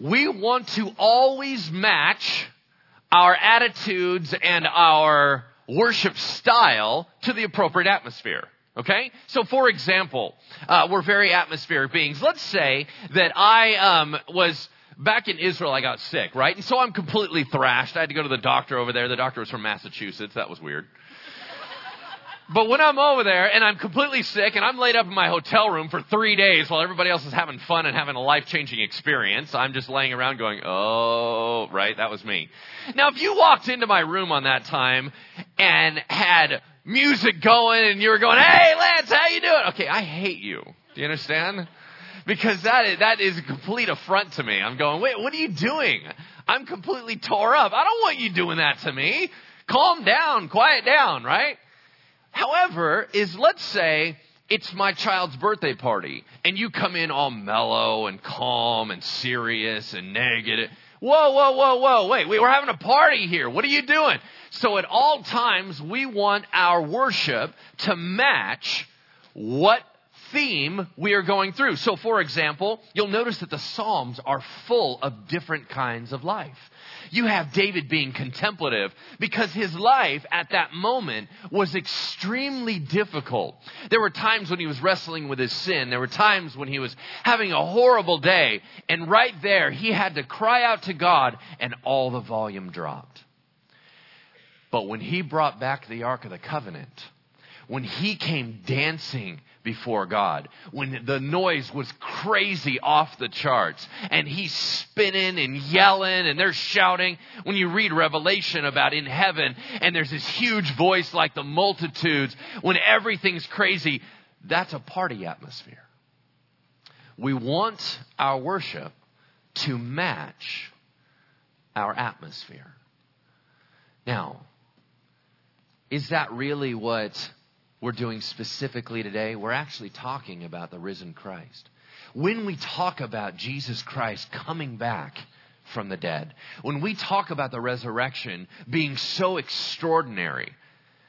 we want to always match our attitudes and our worship style to the appropriate atmosphere. Okay? So for example, uh, we're very atmospheric beings. Let's say that I um, was back in Israel, I got sick, right? And so I'm completely thrashed. I had to go to the doctor over there. The doctor was from Massachusetts. That was weird. But when I'm over there and I'm completely sick and I'm laid up in my hotel room for three days while everybody else is having fun and having a life changing experience, I'm just laying around going, oh, right, that was me. Now, if you walked into my room on that time and had music going and you were going, hey, Lance, how you doing? Okay, I hate you. Do you understand? Because that is, that is a complete affront to me. I'm going, wait, what are you doing? I'm completely tore up. I don't want you doing that to me. Calm down, quiet down, right? However, is let's say it's my child's birthday party and you come in all mellow and calm and serious and negative. Whoa, whoa, whoa, whoa, wait, we're having a party here. What are you doing? So at all times, we want our worship to match what theme we are going through. So for example, you'll notice that the Psalms are full of different kinds of life you have David being contemplative because his life at that moment was extremely difficult. There were times when he was wrestling with his sin. There were times when he was having a horrible day. And right there, he had to cry out to God and all the volume dropped. But when he brought back the Ark of the Covenant, when he came dancing before God, when the noise was crazy off the charts, and he's spinning and yelling and they're shouting. When you read Revelation about in heaven, and there's this huge voice like the multitudes, when everything's crazy, that's a party atmosphere. We want our worship to match our atmosphere. Now, is that really what we're doing specifically today, we're actually talking about the risen Christ. When we talk about Jesus Christ coming back from the dead, when we talk about the resurrection being so extraordinary,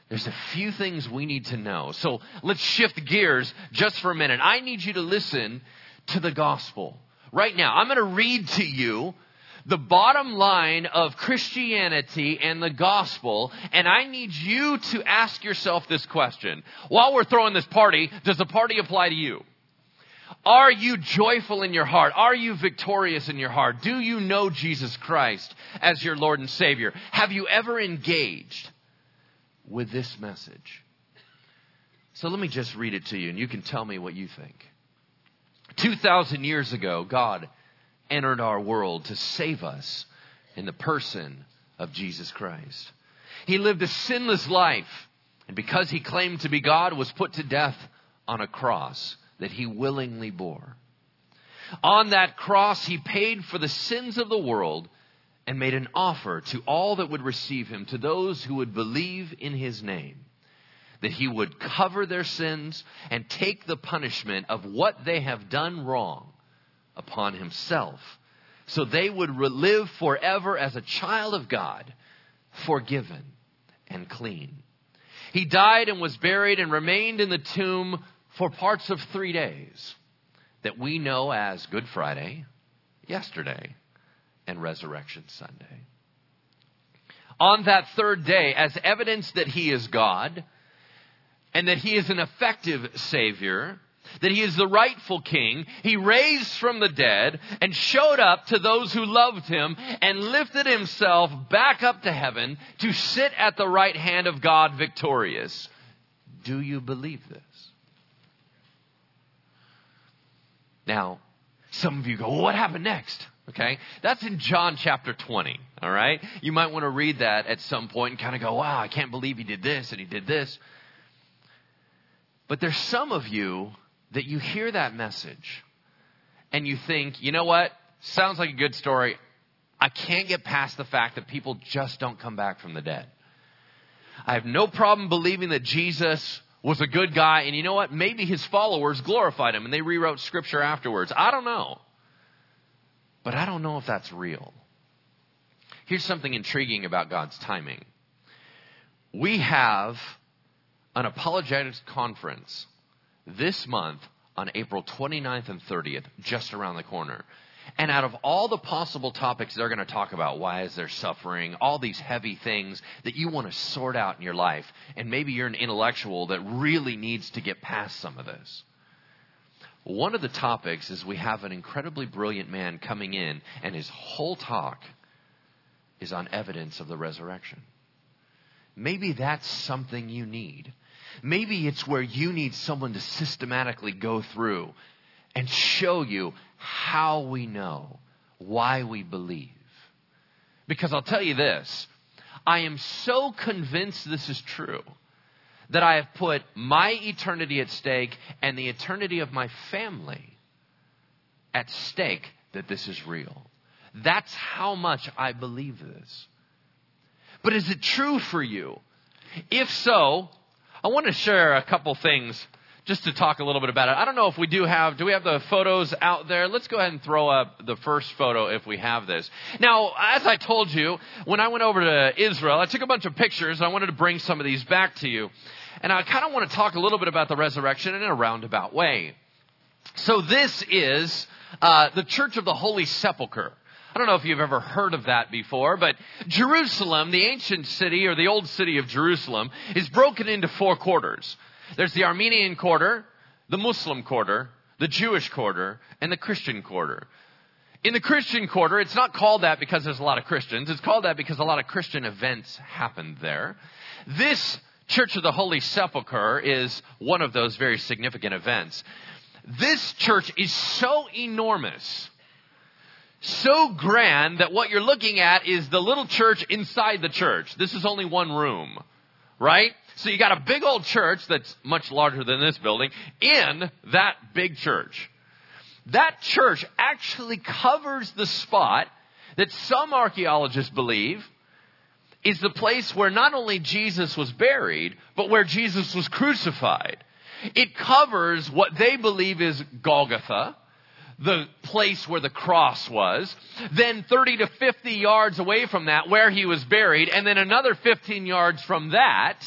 there's a few things we need to know. So let's shift gears just for a minute. I need you to listen to the gospel. Right now, I'm going to read to you the bottom line of Christianity and the gospel, and I need you to ask yourself this question. While we're throwing this party, does the party apply to you? Are you joyful in your heart? Are you victorious in your heart? Do you know Jesus Christ as your Lord and Savior? Have you ever engaged with this message? So let me just read it to you and you can tell me what you think. 2,000 years ago, God entered our world to save us in the person of Jesus Christ. He lived a sinless life, and because he claimed to be God, was put to death on a cross that he willingly bore. On that cross, he paid for the sins of the world and made an offer to all that would receive him, to those who would believe in his name, that he would cover their sins and take the punishment of what they have done wrong upon himself so they would live forever as a child of God, forgiven and clean. He died and was buried and remained in the tomb for parts of three days that we know as Good Friday, yesterday, and Resurrection Sunday. On that third day, as evidence that He is God and that He is an effective Savior, that he is the rightful king. He raised from the dead and showed up to those who loved him and lifted himself back up to heaven to sit at the right hand of God victorious. Do you believe this? Now, some of you go, well, what happened next? Okay? That's in John chapter 20. All right? You might want to read that at some point and kind of go, wow, I can't believe he did this and he did this. But there's some of you that you hear that message and you think, you know what? Sounds like a good story. I can't get past the fact that people just don't come back from the dead. I have no problem believing that Jesus was a good guy, and you know what? Maybe his followers glorified him and they rewrote scripture afterwards. I don't know. But I don't know if that's real. Here's something intriguing about God's timing. We have an apologetics conference this month on April 29th and 30th, just around the corner. And out of all the possible topics they're going to talk about, why is there suffering, all these heavy things that you want to sort out in your life, and maybe you're an intellectual that really needs to get past some of this. One of the topics is we have an incredibly brilliant man coming in, and his whole talk is on evidence of the resurrection. Maybe that's something you need. Maybe it's where you need someone to systematically go through and show you how we know, why we believe. Because I'll tell you this I am so convinced this is true that I have put my eternity at stake and the eternity of my family at stake that this is real. That's how much I believe this. But is it true for you? If so, I want to share a couple things just to talk a little bit about it. I don't know if we do have, do we have the photos out there? Let's go ahead and throw up the first photo if we have this. Now, as I told you, when I went over to Israel, I took a bunch of pictures. And I wanted to bring some of these back to you. And I kind of want to talk a little bit about the resurrection in a roundabout way. So this is uh, the Church of the Holy Sepulchre. I don't know if you've ever heard of that before, but Jerusalem, the ancient city or the old city of Jerusalem, is broken into four quarters. There's the Armenian quarter, the Muslim quarter, the Jewish quarter, and the Christian quarter. In the Christian quarter, it's not called that because there's a lot of Christians. It's called that because a lot of Christian events happened there. This Church of the Holy Sepulchre is one of those very significant events. This church is so enormous, so grand that what you're looking at is the little church inside the church. This is only one room, right? So you got a big old church that's much larger than this building in that big church. That church actually covers the spot that some archaeologists believe is the place where not only Jesus was buried, but where Jesus was crucified. It covers what they believe is Golgotha, the place where the cross was, then 30 to 50 yards away from that, where he was buried, and then another 15 yards from that,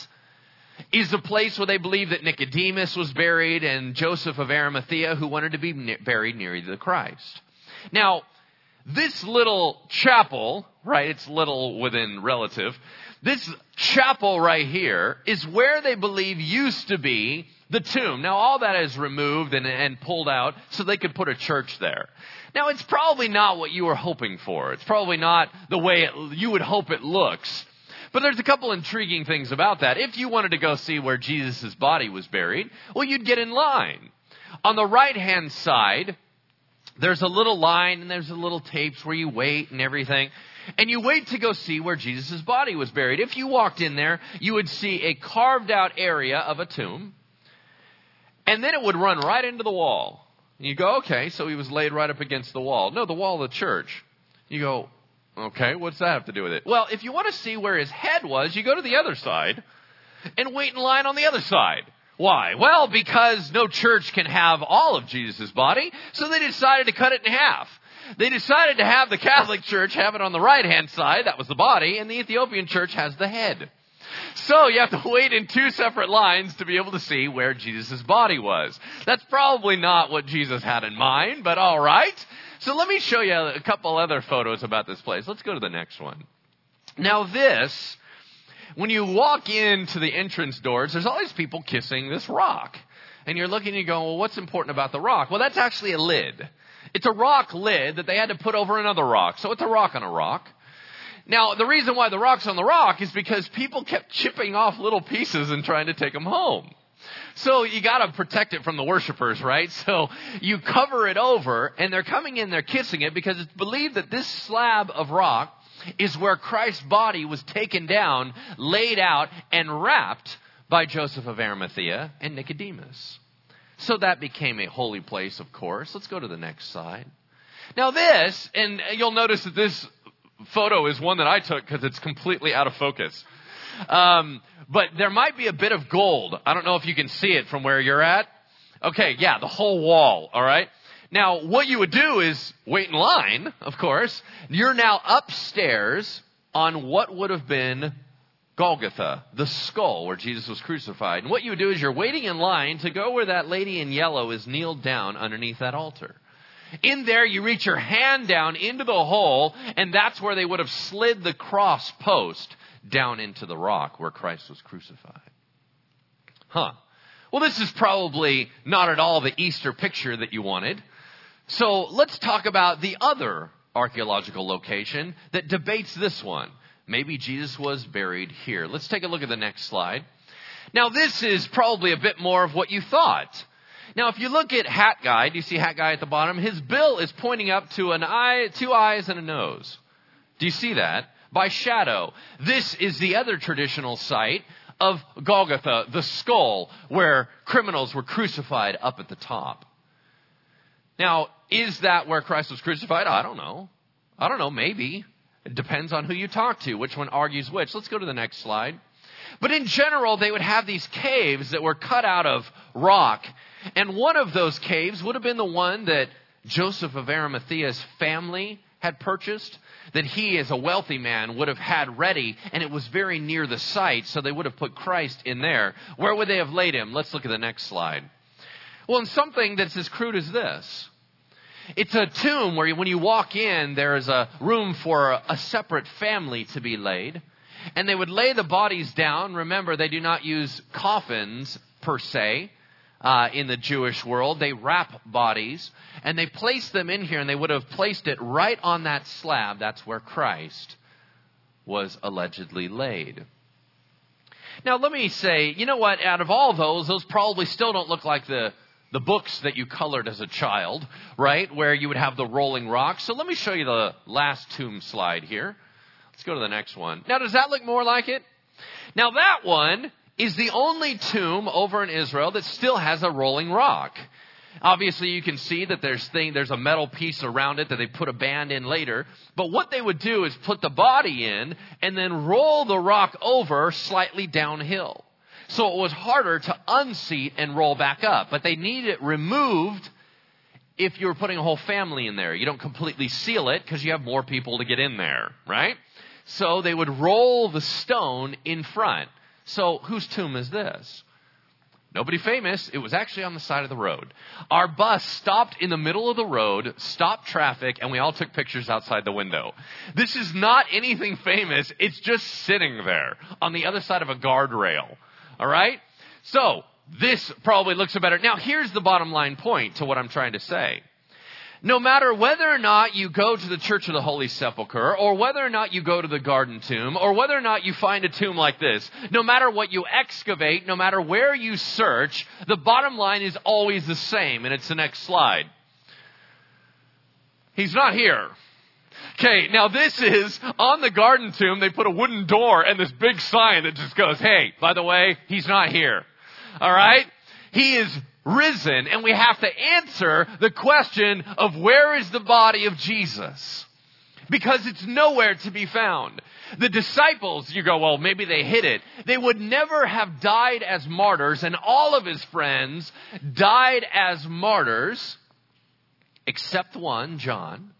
is the place where they believe that Nicodemus was buried and Joseph of Arimathea, who wanted to be buried near the Christ. Now, this little chapel, right, it's little within relative, this chapel right here is where they believe used to be the tomb. Now, all that is removed and, and pulled out so they could put a church there. Now, it's probably not what you were hoping for. It's probably not the way it, you would hope it looks. But there's a couple intriguing things about that. If you wanted to go see where Jesus' body was buried, well, you'd get in line. On the right hand side, there's a little line and there's a little tapes where you wait and everything. And you wait to go see where Jesus' body was buried. If you walked in there, you would see a carved out area of a tomb. And then it would run right into the wall. And you go, okay, so he was laid right up against the wall. No, the wall of the church. You go, Okay, what's that have to do with it? Well, if you want to see where his head was, you go to the other side and wait in line on the other side. Why? Well, because no church can have all of Jesus' body, so they decided to cut it in half. They decided to have the Catholic Church have it on the right hand side, that was the body, and the Ethiopian Church has the head. So you have to wait in two separate lines to be able to see where Jesus' body was. That's probably not what Jesus had in mind, but alright. So let me show you a couple other photos about this place. Let's go to the next one. Now this, when you walk into the entrance doors, there's always people kissing this rock. And you're looking and you go, well, what's important about the rock? Well, that's actually a lid. It's a rock lid that they had to put over another rock. So it's a rock on a rock. Now, the reason why the rock's on the rock is because people kept chipping off little pieces and trying to take them home. So you gotta protect it from the worshipers, right? So you cover it over and they're coming in, they're kissing it because it's believed that this slab of rock is where Christ's body was taken down, laid out, and wrapped by Joseph of Arimathea and Nicodemus. So that became a holy place, of course. Let's go to the next slide. Now this, and you'll notice that this photo is one that I took because it's completely out of focus. Um, but there might be a bit of gold. I don't know if you can see it from where you're at. Okay, yeah, the whole wall, all right? Now, what you would do is wait in line, of course. You're now upstairs on what would have been Golgotha, the skull where Jesus was crucified. And what you would do is you're waiting in line to go where that lady in yellow is kneeled down underneath that altar. In there, you reach your hand down into the hole, and that's where they would have slid the cross post down into the rock where Christ was crucified. Huh. Well, this is probably not at all the Easter picture that you wanted. So let's talk about the other archaeological location that debates this one. Maybe Jesus was buried here. Let's take a look at the next slide. Now, this is probably a bit more of what you thought. Now, if you look at Hat Guy, do you see Hat Guy at the bottom? His bill is pointing up to an eye, two eyes, and a nose. Do you see that? By shadow. This is the other traditional site of Golgotha, the skull, where criminals were crucified up at the top. Now, is that where Christ was crucified? I don't know. I don't know, maybe. It depends on who you talk to, which one argues which. Let's go to the next slide. But in general, they would have these caves that were cut out of rock. And one of those caves would have been the one that Joseph of Arimathea's family had purchased, that he, as a wealthy man, would have had ready, and it was very near the site, so they would have put Christ in there. Where would they have laid him? Let's look at the next slide. Well, in something that's as crude as this. It's a tomb where when you walk in, there is a room for a separate family to be laid. And they would lay the bodies down. Remember, they do not use coffins per se. Uh, in the Jewish world. They wrap bodies and they place them in here, and they would have placed it right on that slab. That's where Christ was allegedly laid. Now, let me say, you know what? Out of all those, those probably still don't look like the the books that you colored as a child, right? Where you would have the rolling rocks. So let me show you the last tomb slide here. Let's go to the next one. Now, does that look more like it? Now, that one is the only tomb over in Israel that still has a rolling rock. Obviously, you can see that there's thing, there's a metal piece around it that they put a band in later. But what they would do is put the body in and then roll the rock over slightly downhill. So it was harder to unseat and roll back up. But they need it removed if you were putting a whole family in there. You don't completely seal it because you have more people to get in there, right? So they would roll the stone in front. So whose tomb is this? Nobody famous. It was actually on the side of the road. Our bus stopped in the middle of the road, stopped traffic, and we all took pictures outside the window. This is not anything famous. It's just sitting there on the other side of a guardrail. All right? So, this probably looks better. Now, here's the bottom line point to what I'm trying to say. No matter whether or not you go to the Church of the Holy Sepulchre, or whether or not you go to the Garden Tomb, or whether or not you find a tomb like this, no matter what you excavate, no matter where you search, the bottom line is always the same, and it's the next slide. He's not here. Okay, now this is on the garden tomb, they put a wooden door and this big sign that just goes, hey, by the way, he's not here. Alright? He is risen and we have to answer the question of where is the body of Jesus? Because it's nowhere to be found. The disciples, you go, well, maybe they hid it. They would never have died as martyrs, and all of his friends died as martyrs, except one, John.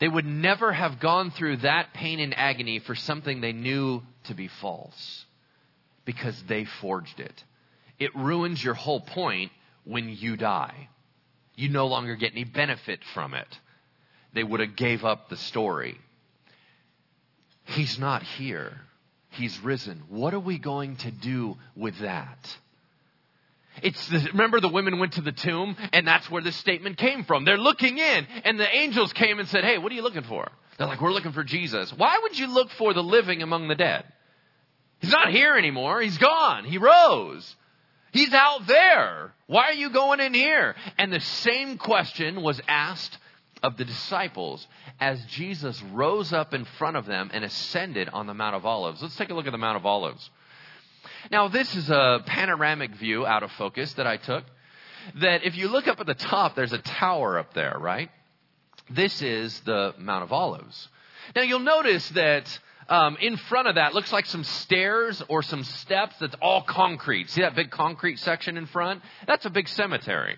They would never have gone through that pain and agony for something they knew to be false because they forged it. It ruins your whole point when you die. You no longer get any benefit from it. They would have gave up the story. He's not here. He's risen. What are we going to do with that? It's the, remember the women went to the tomb and that's where this statement came from. They're looking in and the angels came and said, Hey, what are you looking for? They're like, We're looking for Jesus. Why would you look for the living among the dead? He's not here anymore. He's gone. He rose. He's out there. Why are you going in here? And the same question was asked of the disciples as Jesus rose up in front of them and ascended on the Mount of Olives. Let's take a look at the Mount of Olives. Now, this is a panoramic view out of focus that I took. That if you look up at the top, there's a tower up there, right? This is the Mount of Olives. Now, you'll notice that um, in front of that looks like some stairs or some steps that's all concrete. See that big concrete section in front? That's a big cemetery.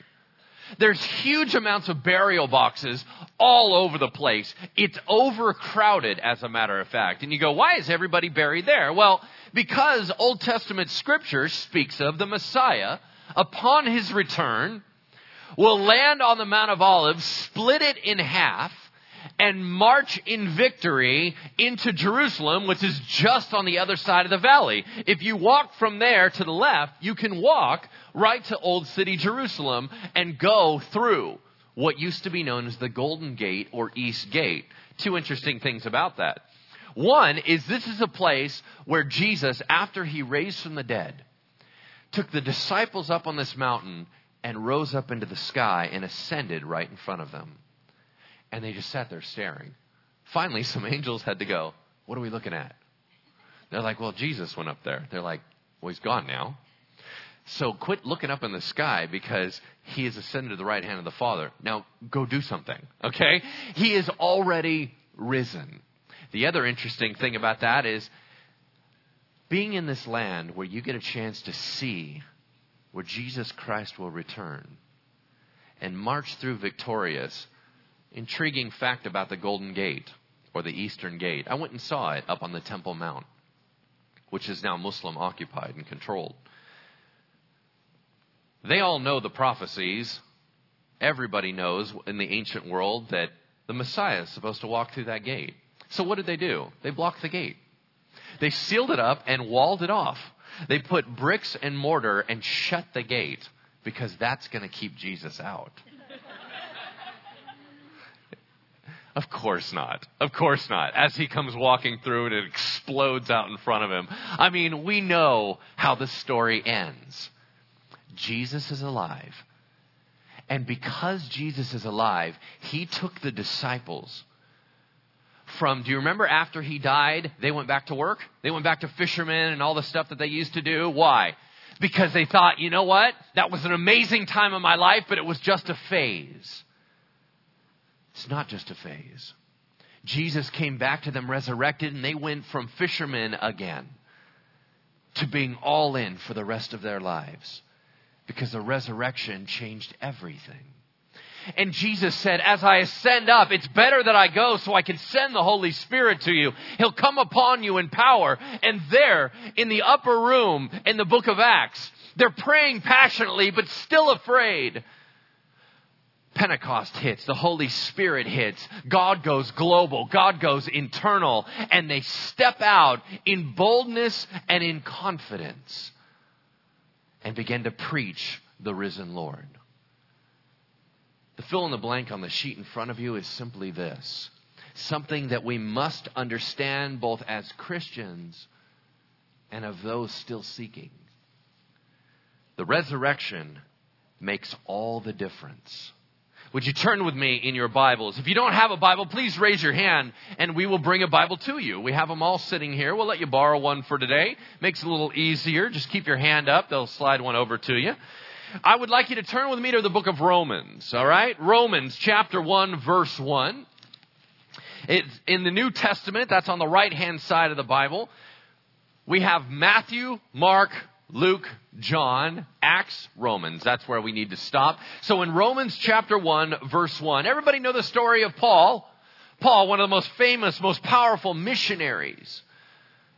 There's huge amounts of burial boxes all over the place. It's overcrowded, as a matter of fact. And you go, why is everybody buried there? Well, because Old Testament scripture speaks of the Messiah upon his return will land on the Mount of Olives, split it in half, and march in victory into Jerusalem, which is just on the other side of the valley. If you walk from there to the left, you can walk right to Old City Jerusalem and go through what used to be known as the Golden Gate or East Gate. Two interesting things about that. One is this is a place where Jesus, after he raised from the dead, took the disciples up on this mountain and rose up into the sky and ascended right in front of them. And they just sat there staring. Finally, some angels had to go, What are we looking at? They're like, Well, Jesus went up there. They're like, Well, he's gone now. So quit looking up in the sky because he has ascended to the right hand of the Father. Now go do something, okay? He is already risen. The other interesting thing about that is being in this land where you get a chance to see where Jesus Christ will return and march through victorious. Intriguing fact about the Golden Gate or the Eastern Gate. I went and saw it up on the Temple Mount, which is now Muslim occupied and controlled. They all know the prophecies. Everybody knows in the ancient world that the Messiah is supposed to walk through that gate. So what did they do? They blocked the gate. They sealed it up and walled it off. They put bricks and mortar and shut the gate because that's going to keep Jesus out. Of course not. Of course not. As he comes walking through it, it explodes out in front of him. I mean, we know how the story ends. Jesus is alive. And because Jesus is alive, he took the disciples from, do you remember after he died, they went back to work? They went back to fishermen and all the stuff that they used to do. Why? Because they thought, you know what? That was an amazing time of my life, but it was just a phase. It's not just a phase. Jesus came back to them resurrected, and they went from fishermen again to being all in for the rest of their lives because the resurrection changed everything. And Jesus said, As I ascend up, it's better that I go so I can send the Holy Spirit to you. He'll come upon you in power. And there, in the upper room in the book of Acts, they're praying passionately, but still afraid. Pentecost hits, the Holy Spirit hits, God goes global, God goes internal, and they step out in boldness and in confidence and begin to preach the risen Lord. The fill in the blank on the sheet in front of you is simply this something that we must understand both as Christians and of those still seeking. The resurrection makes all the difference. Would you turn with me in your Bibles? If you don't have a Bible, please raise your hand and we will bring a Bible to you. We have them all sitting here. We'll let you borrow one for today. Makes it a little easier. Just keep your hand up. They'll slide one over to you. I would like you to turn with me to the book of Romans, all right? Romans chapter 1 verse 1. It's in the New Testament, that's on the right hand side of the Bible. We have Matthew, Mark, Luke, John, Acts, Romans. That's where we need to stop. So in Romans chapter 1 verse 1, everybody know the story of Paul? Paul, one of the most famous, most powerful missionaries,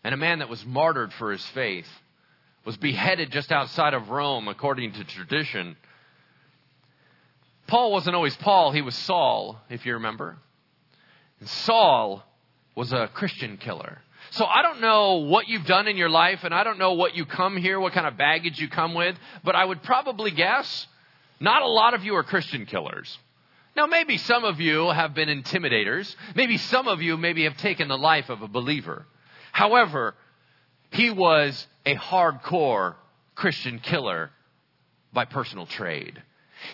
and a man that was martyred for his faith was beheaded just outside of Rome, according to tradition. Paul wasn't always Paul, he was Saul, if you remember. And Saul was a Christian killer. So I don't know what you've done in your life, and I don't know what you come here, what kind of baggage you come with, but I would probably guess not a lot of you are Christian killers. Now, maybe some of you have been intimidators. Maybe some of you maybe have taken the life of a believer. However, he was a hardcore Christian killer by personal trade.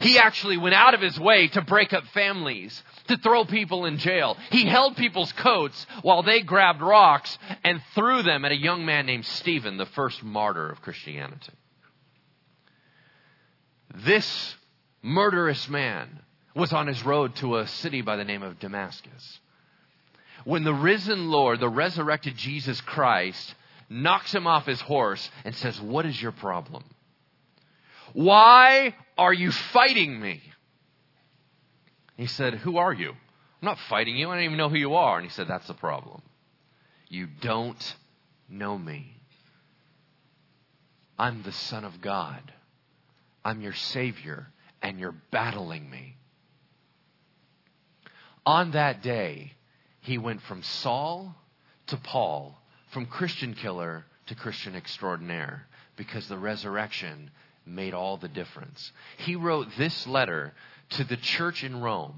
He actually went out of his way to break up families, to throw people in jail. He held people's coats while they grabbed rocks and threw them at a young man named Stephen, the first martyr of Christianity. This murderous man was on his road to a city by the name of Damascus. When the risen Lord, the resurrected Jesus Christ, knocks him off his horse, and says, What is your problem? Why are you fighting me? He said, Who are you? I'm not fighting you. I don't even know who you are. And he said, That's the problem. You don't know me. I'm the Son of God. I'm your Savior, and you're battling me. On that day, he went from Saul to Paul, from Christian killer to Christian extraordinaire, because the resurrection made all the difference. He wrote this letter to the church in Rome,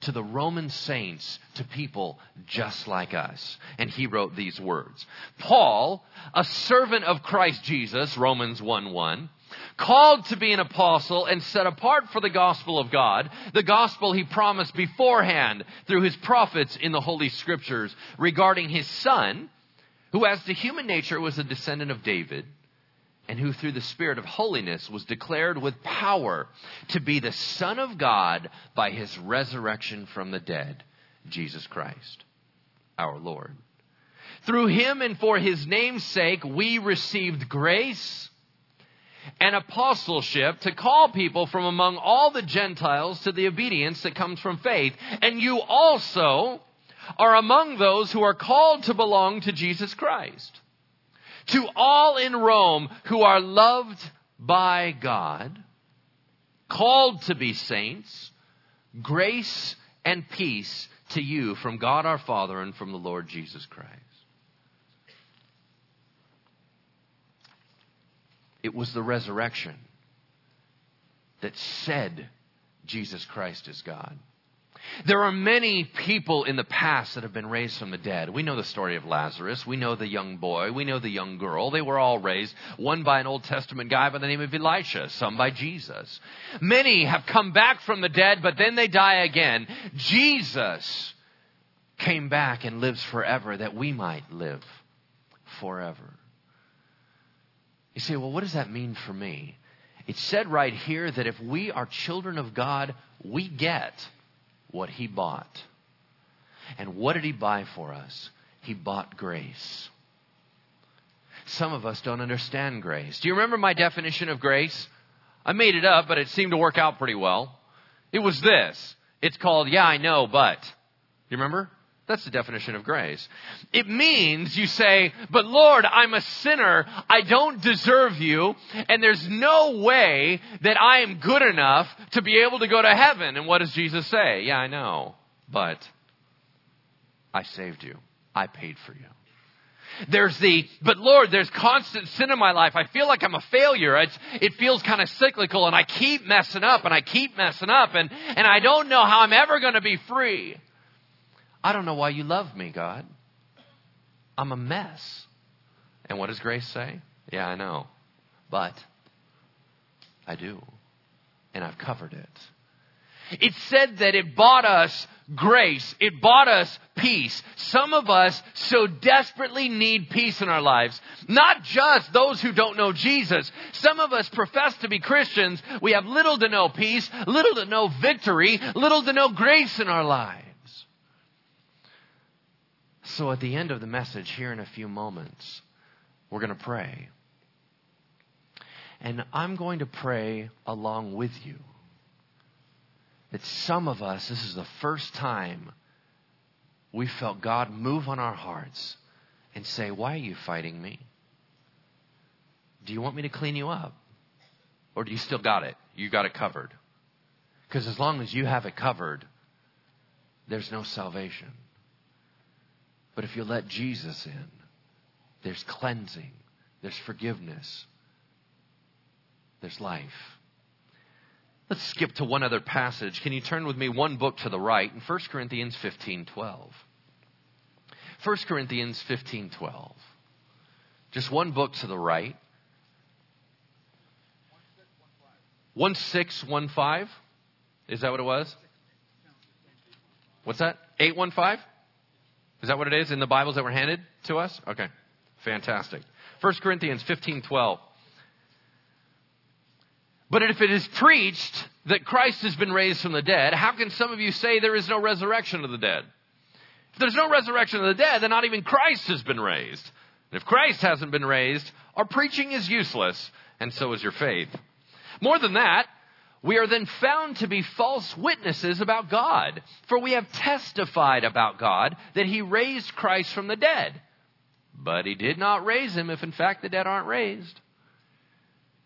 to the Roman saints, to people just like us. And he wrote these words Paul, a servant of Christ Jesus, Romans 1 1 called to be an apostle and set apart for the gospel of God, the gospel he promised beforehand through his prophets in the Holy Scriptures regarding his son, who as to human nature was a descendant of David, and who through the Spirit of holiness was declared with power to be the Son of God by his resurrection from the dead, Jesus Christ, our Lord. Through him and for his name's sake, we received grace and apostleship to call people from among all the Gentiles to the obedience that comes from faith. And you also are among those who are called to belong to Jesus Christ. To all in Rome who are loved by God, called to be saints, grace and peace to you from God our Father and from the Lord Jesus Christ. It was the resurrection that said Jesus Christ is God. There are many people in the past that have been raised from the dead. We know the story of Lazarus. We know the young boy. We know the young girl. They were all raised, one by an Old Testament guy by the name of Elisha, some by Jesus. Many have come back from the dead, but then they die again. Jesus came back and lives forever that we might live forever. You say, well, what does that mean for me? It said right here that if we are children of God, we get what He bought. And what did He buy for us? He bought grace. Some of us don't understand grace. Do you remember my definition of grace? I made it up, but it seemed to work out pretty well. It was this. It's called, yeah, I know, but. You remember? That's the definition of grace. It means you say, but Lord, I'm a sinner. I don't deserve you. And there's no way that I am good enough to be able to go to heaven. And what does Jesus say? Yeah, I know. But I saved you. I paid for you. There's the, but Lord, there's constant sin in my life. I feel like I'm a failure. It's, it feels kind of cyclical and I keep messing up and I keep messing up and, and I don't know how I'm ever going to be free. I don't know why you love me, God. I'm a mess. And what does grace say? Yeah, I know. But I do. And I've covered it. It said that it bought us grace. It bought us peace. Some of us so desperately need peace in our lives. Not just those who don't know Jesus. Some of us profess to be Christians. We have little to no peace, little to no victory, little to no grace in our lives. So at the end of the message, here in a few moments, we're going to pray. And I'm going to pray along with you. That some of us, this is the first time we felt God move on our hearts and say, Why are you fighting me? Do you want me to clean you up? Or do you still got it? You got it covered. Because as long as you have it covered, there's no salvation. But if you let Jesus in, there's cleansing, there's forgiveness, there's life. Let's skip to one other passage. Can you turn with me one book to the right in 1 Corinthians 15:12. 1 Corinthians 15:12. Just one book to the right. 1615. Is that what it was? What's that? 815? Is that what it is in the Bibles that were handed to us? Okay. Fantastic. 1 Corinthians 15 12. But if it is preached that Christ has been raised from the dead, how can some of you say there is no resurrection of the dead? If there's no resurrection of the dead, then not even Christ has been raised. And if Christ hasn't been raised, our preaching is useless, and so is your faith. More than that, we are then found to be false witnesses about God. For we have testified about God that he raised Christ from the dead. But he did not raise him if in fact the dead aren't raised.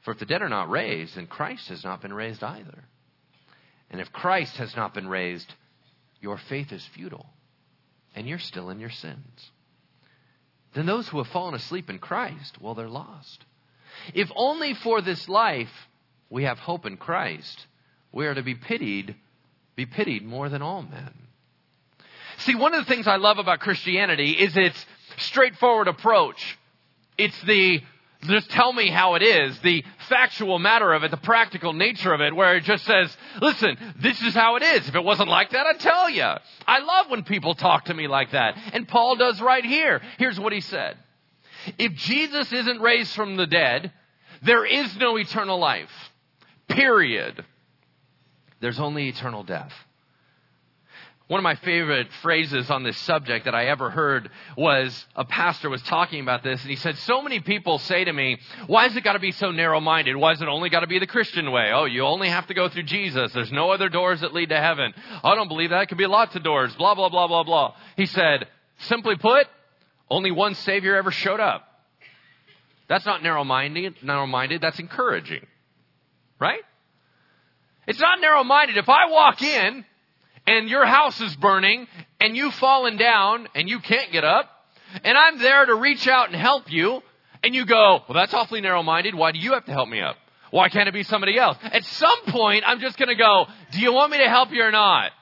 For if the dead are not raised, then Christ has not been raised either. And if Christ has not been raised, your faith is futile, and you're still in your sins. Then those who have fallen asleep in Christ, well, they're lost. If only for this life we have hope in Christ, we are to be pitied, be pitied more than all men. See, one of the things I love about Christianity is its straightforward approach. It's the just tell me how it is, the factual matter of it, the practical nature of it, where it just says, listen, this is how it is. If it wasn't like that, I'd tell you. I love when people talk to me like that. And Paul does right here. Here's what he said. If Jesus isn't raised from the dead, there is no eternal life. Period. There's only eternal death. One of my favorite phrases on this subject that I ever heard was a pastor was talking about this and he said, so many people say to me, why has it got to be so narrow minded? Why has it only got to be the Christian way? Oh, you only have to go through Jesus. There's no other doors that lead to heaven. I don't believe that. It could be lots of doors. Blah, blah, blah, blah, blah. He said, simply put, only one Savior ever showed up. That's not narrow minded, narrow minded. That's encouraging. Right? It's not narrow minded. If I walk in and your house is burning and you've fallen down and you can't get up and I'm there to reach out and help you and you go, well, that's awfully narrow minded. Why do you have to help me up? Why can't it be somebody else? At some point, I'm just going to go, do you want me to help you or not?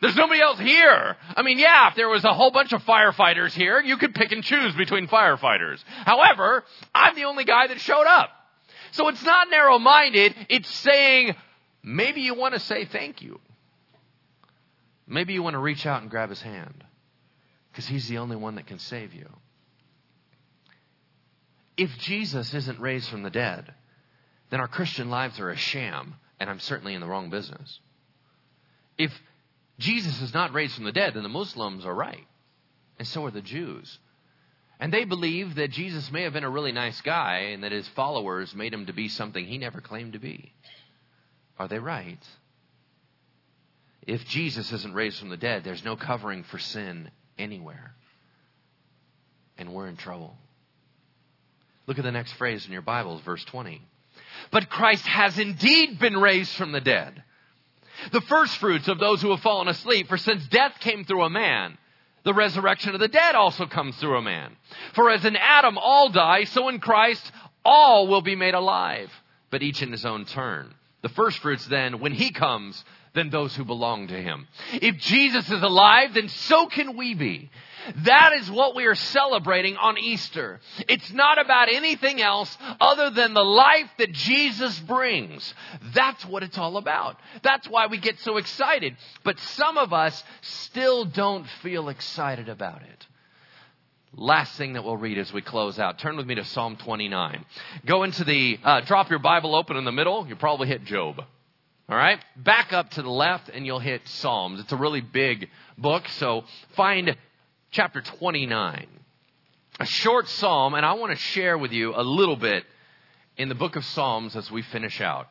There's nobody else here. I mean, yeah, if there was a whole bunch of firefighters here, you could pick and choose between firefighters. However, I'm the only guy that showed up. So it's not narrow minded, it's saying, maybe you want to say thank you. Maybe you want to reach out and grab his hand because he's the only one that can save you. If Jesus isn't raised from the dead, then our Christian lives are a sham, and I'm certainly in the wrong business. If Jesus is not raised from the dead, then the Muslims are right, and so are the Jews. And they believe that Jesus may have been a really nice guy and that his followers made him to be something he never claimed to be. Are they right? If Jesus isn't raised from the dead, there's no covering for sin anywhere. And we're in trouble. Look at the next phrase in your Bibles, verse 20. But Christ has indeed been raised from the dead. The first fruits of those who have fallen asleep, for since death came through a man, the resurrection of the dead also comes through a man. For as in Adam all die, so in Christ all will be made alive, but each in his own turn. The first fruits then, when he comes, than those who belong to him. If Jesus is alive, then so can we be. That is what we are celebrating on Easter. It's not about anything else other than the life that Jesus brings. That's what it's all about. That's why we get so excited. But some of us still don't feel excited about it. Last thing that we'll read as we close out. Turn with me to Psalm 29. Go into the, uh, drop your Bible open in the middle. You'll probably hit Job. All right? Back up to the left and you'll hit Psalms. It's a really big book, so find chapter 29. A short psalm, and I want to share with you a little bit in the book of Psalms as we finish out.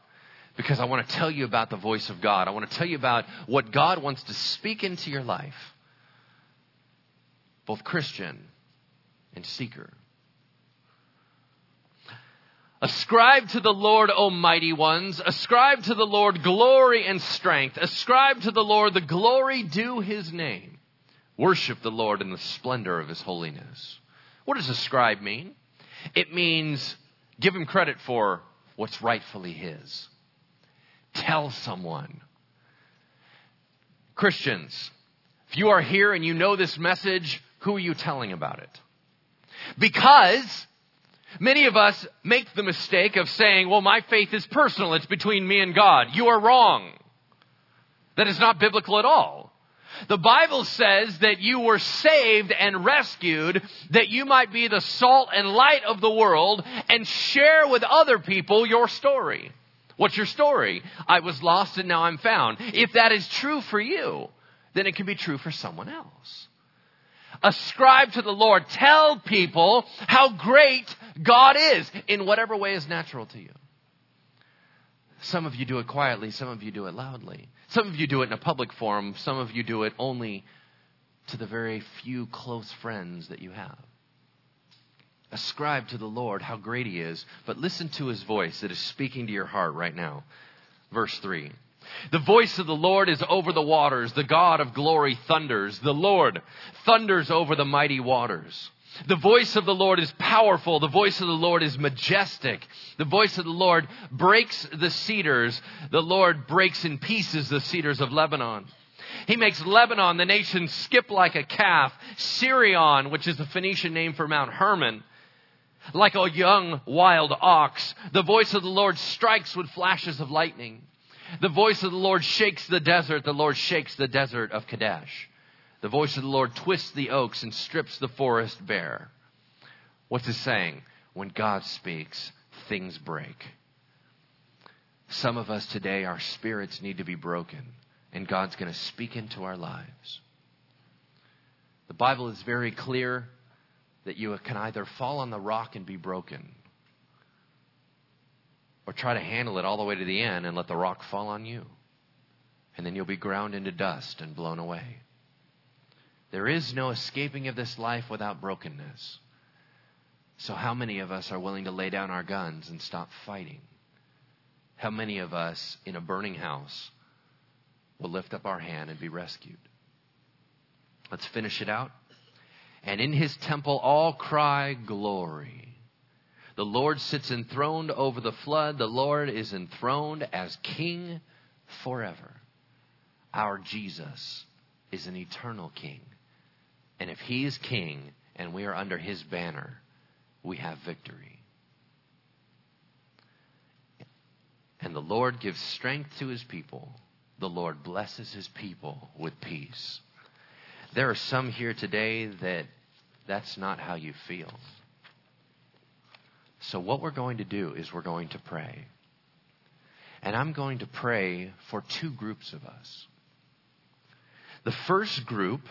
Because I want to tell you about the voice of God. I want to tell you about what God wants to speak into your life, both Christian and seeker. Ascribe to the Lord, O mighty ones. Ascribe to the Lord glory and strength. Ascribe to the Lord the glory due his name. Worship the Lord in the splendor of his holiness. What does ascribe mean? It means give him credit for what's rightfully his. Tell someone. Christians, if you are here and you know this message, who are you telling about it? Because Many of us make the mistake of saying, well, my faith is personal. It's between me and God. You are wrong. That is not biblical at all. The Bible says that you were saved and rescued that you might be the salt and light of the world and share with other people your story. What's your story? I was lost and now I'm found. If that is true for you, then it can be true for someone else. Ascribe to the Lord. Tell people how great God is in whatever way is natural to you. Some of you do it quietly, some of you do it loudly. Some of you do it in a public forum, some of you do it only to the very few close friends that you have. Ascribe to the Lord how great He is, but listen to His voice that is speaking to your heart right now. Verse 3 The voice of the Lord is over the waters. The God of glory thunders. The Lord thunders over the mighty waters. The voice of the Lord is powerful. The voice of the Lord is majestic. The voice of the Lord breaks the cedars. The Lord breaks in pieces the cedars of Lebanon. He makes Lebanon, the nation, skip like a calf. Sirion, which is the Phoenician name for Mount Hermon, like a young wild ox. The voice of the Lord strikes with flashes of lightning. The voice of the Lord shakes the desert. The Lord shakes the desert of Kadesh. The voice of the Lord twists the oaks and strips the forest bare. What's it saying? When God speaks, things break. Some of us today, our spirits need to be broken, and God's going to speak into our lives. The Bible is very clear that you can either fall on the rock and be broken, or try to handle it all the way to the end and let the rock fall on you. And then you'll be ground into dust and blown away. There is no escaping of this life without brokenness. So, how many of us are willing to lay down our guns and stop fighting? How many of us in a burning house will lift up our hand and be rescued? Let's finish it out. And in his temple all cry glory. The Lord sits enthroned over the flood. The Lord is enthroned as king forever. Our Jesus is an eternal king. And if he is king and we are under his banner, we have victory. And the Lord gives strength to his people. The Lord blesses his people with peace. There are some here today that that's not how you feel. So, what we're going to do is we're going to pray. And I'm going to pray for two groups of us. The first group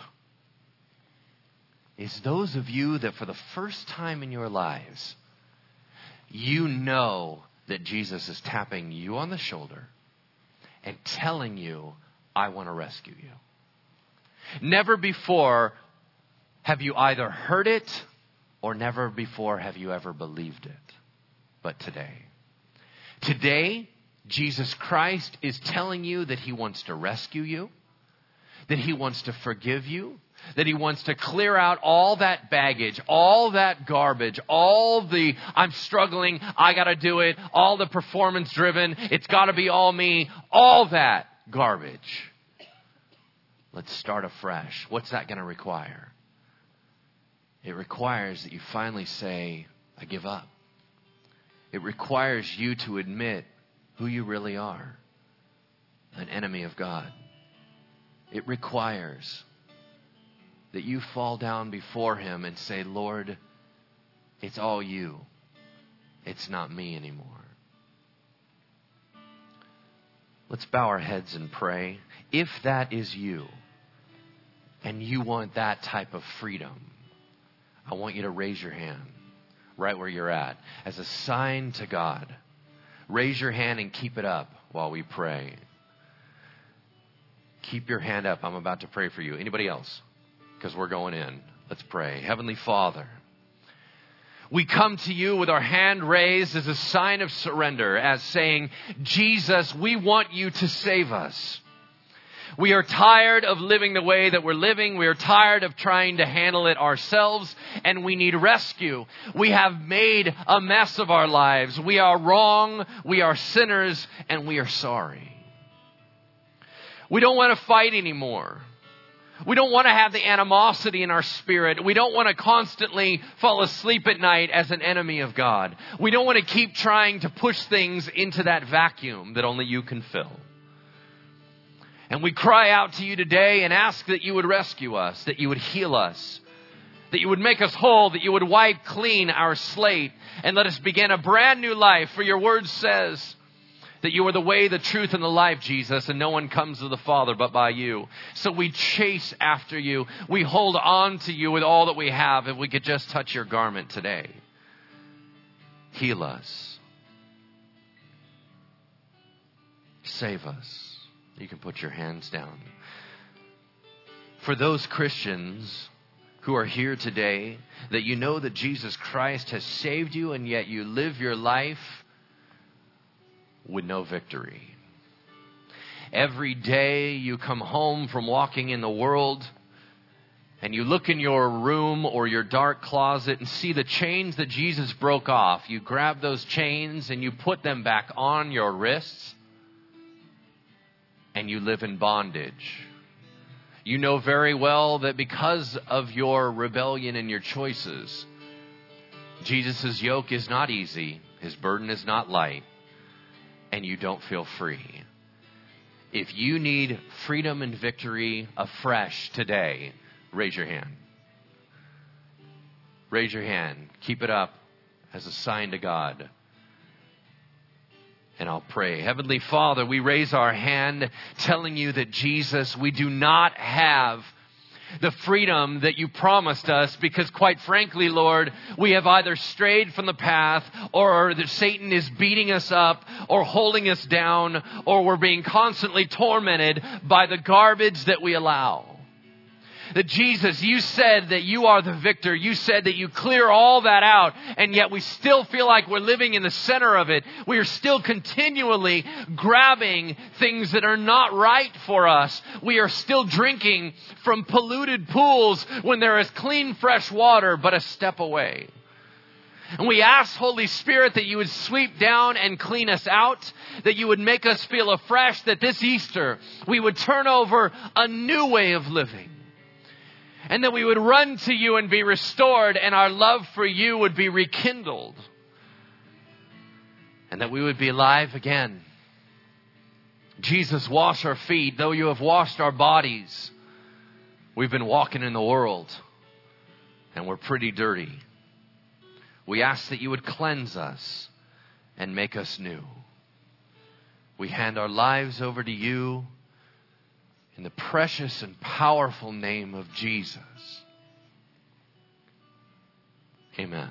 is those of you that for the first time in your lives, you know that Jesus is tapping you on the shoulder and telling you, I want to rescue you. Never before have you either heard it or never before have you ever believed it, but today. Today, Jesus Christ is telling you that He wants to rescue you, that He wants to forgive you, that he wants to clear out all that baggage, all that garbage, all the I'm struggling, I gotta do it, all the performance driven, it's gotta be all me, all that garbage. Let's start afresh. What's that gonna require? It requires that you finally say, I give up. It requires you to admit who you really are an enemy of God. It requires that you fall down before Him and say, Lord, it's all you. It's not me anymore. Let's bow our heads and pray. If that is you, and you want that type of freedom, I want you to raise your hand right where you're at as a sign to God. Raise your hand and keep it up while we pray. Keep your hand up. I'm about to pray for you. Anybody else? because we're going in. Let's pray. Heavenly Father, we come to you with our hand raised as a sign of surrender, as saying, Jesus, we want you to save us. We are tired of living the way that we're living. We are tired of trying to handle it ourselves, and we need rescue. We have made a mess of our lives. We are wrong, we are sinners, and we are sorry. We don't want to fight anymore. We don't want to have the animosity in our spirit. We don't want to constantly fall asleep at night as an enemy of God. We don't want to keep trying to push things into that vacuum that only you can fill. And we cry out to you today and ask that you would rescue us, that you would heal us, that you would make us whole, that you would wipe clean our slate, and let us begin a brand new life. For your word says, that you are the way, the truth, and the life, Jesus, and no one comes to the Father but by you. So we chase after you. We hold on to you with all that we have if we could just touch your garment today. Heal us. Save us. You can put your hands down. For those Christians who are here today, that you know that Jesus Christ has saved you and yet you live your life with no victory. every day you come home from walking in the world and you look in your room or your dark closet and see the chains that Jesus broke off, you grab those chains and you put them back on your wrists and you live in bondage. You know very well that because of your rebellion and your choices, Jesus' yoke is not easy, his burden is not light, and you don't feel free. If you need freedom and victory afresh today, raise your hand. Raise your hand. Keep it up as a sign to God. And I'll pray. Heavenly Father, we raise our hand telling you that Jesus, we do not have the freedom that you promised us because quite frankly, Lord, we have either strayed from the path or that Satan is beating us up or holding us down or we're being constantly tormented by the garbage that we allow that Jesus, you said that you are the victor. You said that you clear all that out, and yet we still feel like we're living in the center of it. We are still continually grabbing things that are not right for us. We are still drinking from polluted pools when there is clean, fresh water but a step away. And we ask, Holy Spirit, that you would sweep down and clean us out, that you would make us feel afresh, that this Easter we would turn over a new way of living and that we would run to you and be restored, and our love for you would be rekindled, and that we would be alive again. Jesus, wash our feet. Though you have washed our bodies, we've been walking in the world, and we're pretty dirty. We ask that you would cleanse us and make us new. We hand our lives over to you in the precious and powerful name of Jesus. Amen.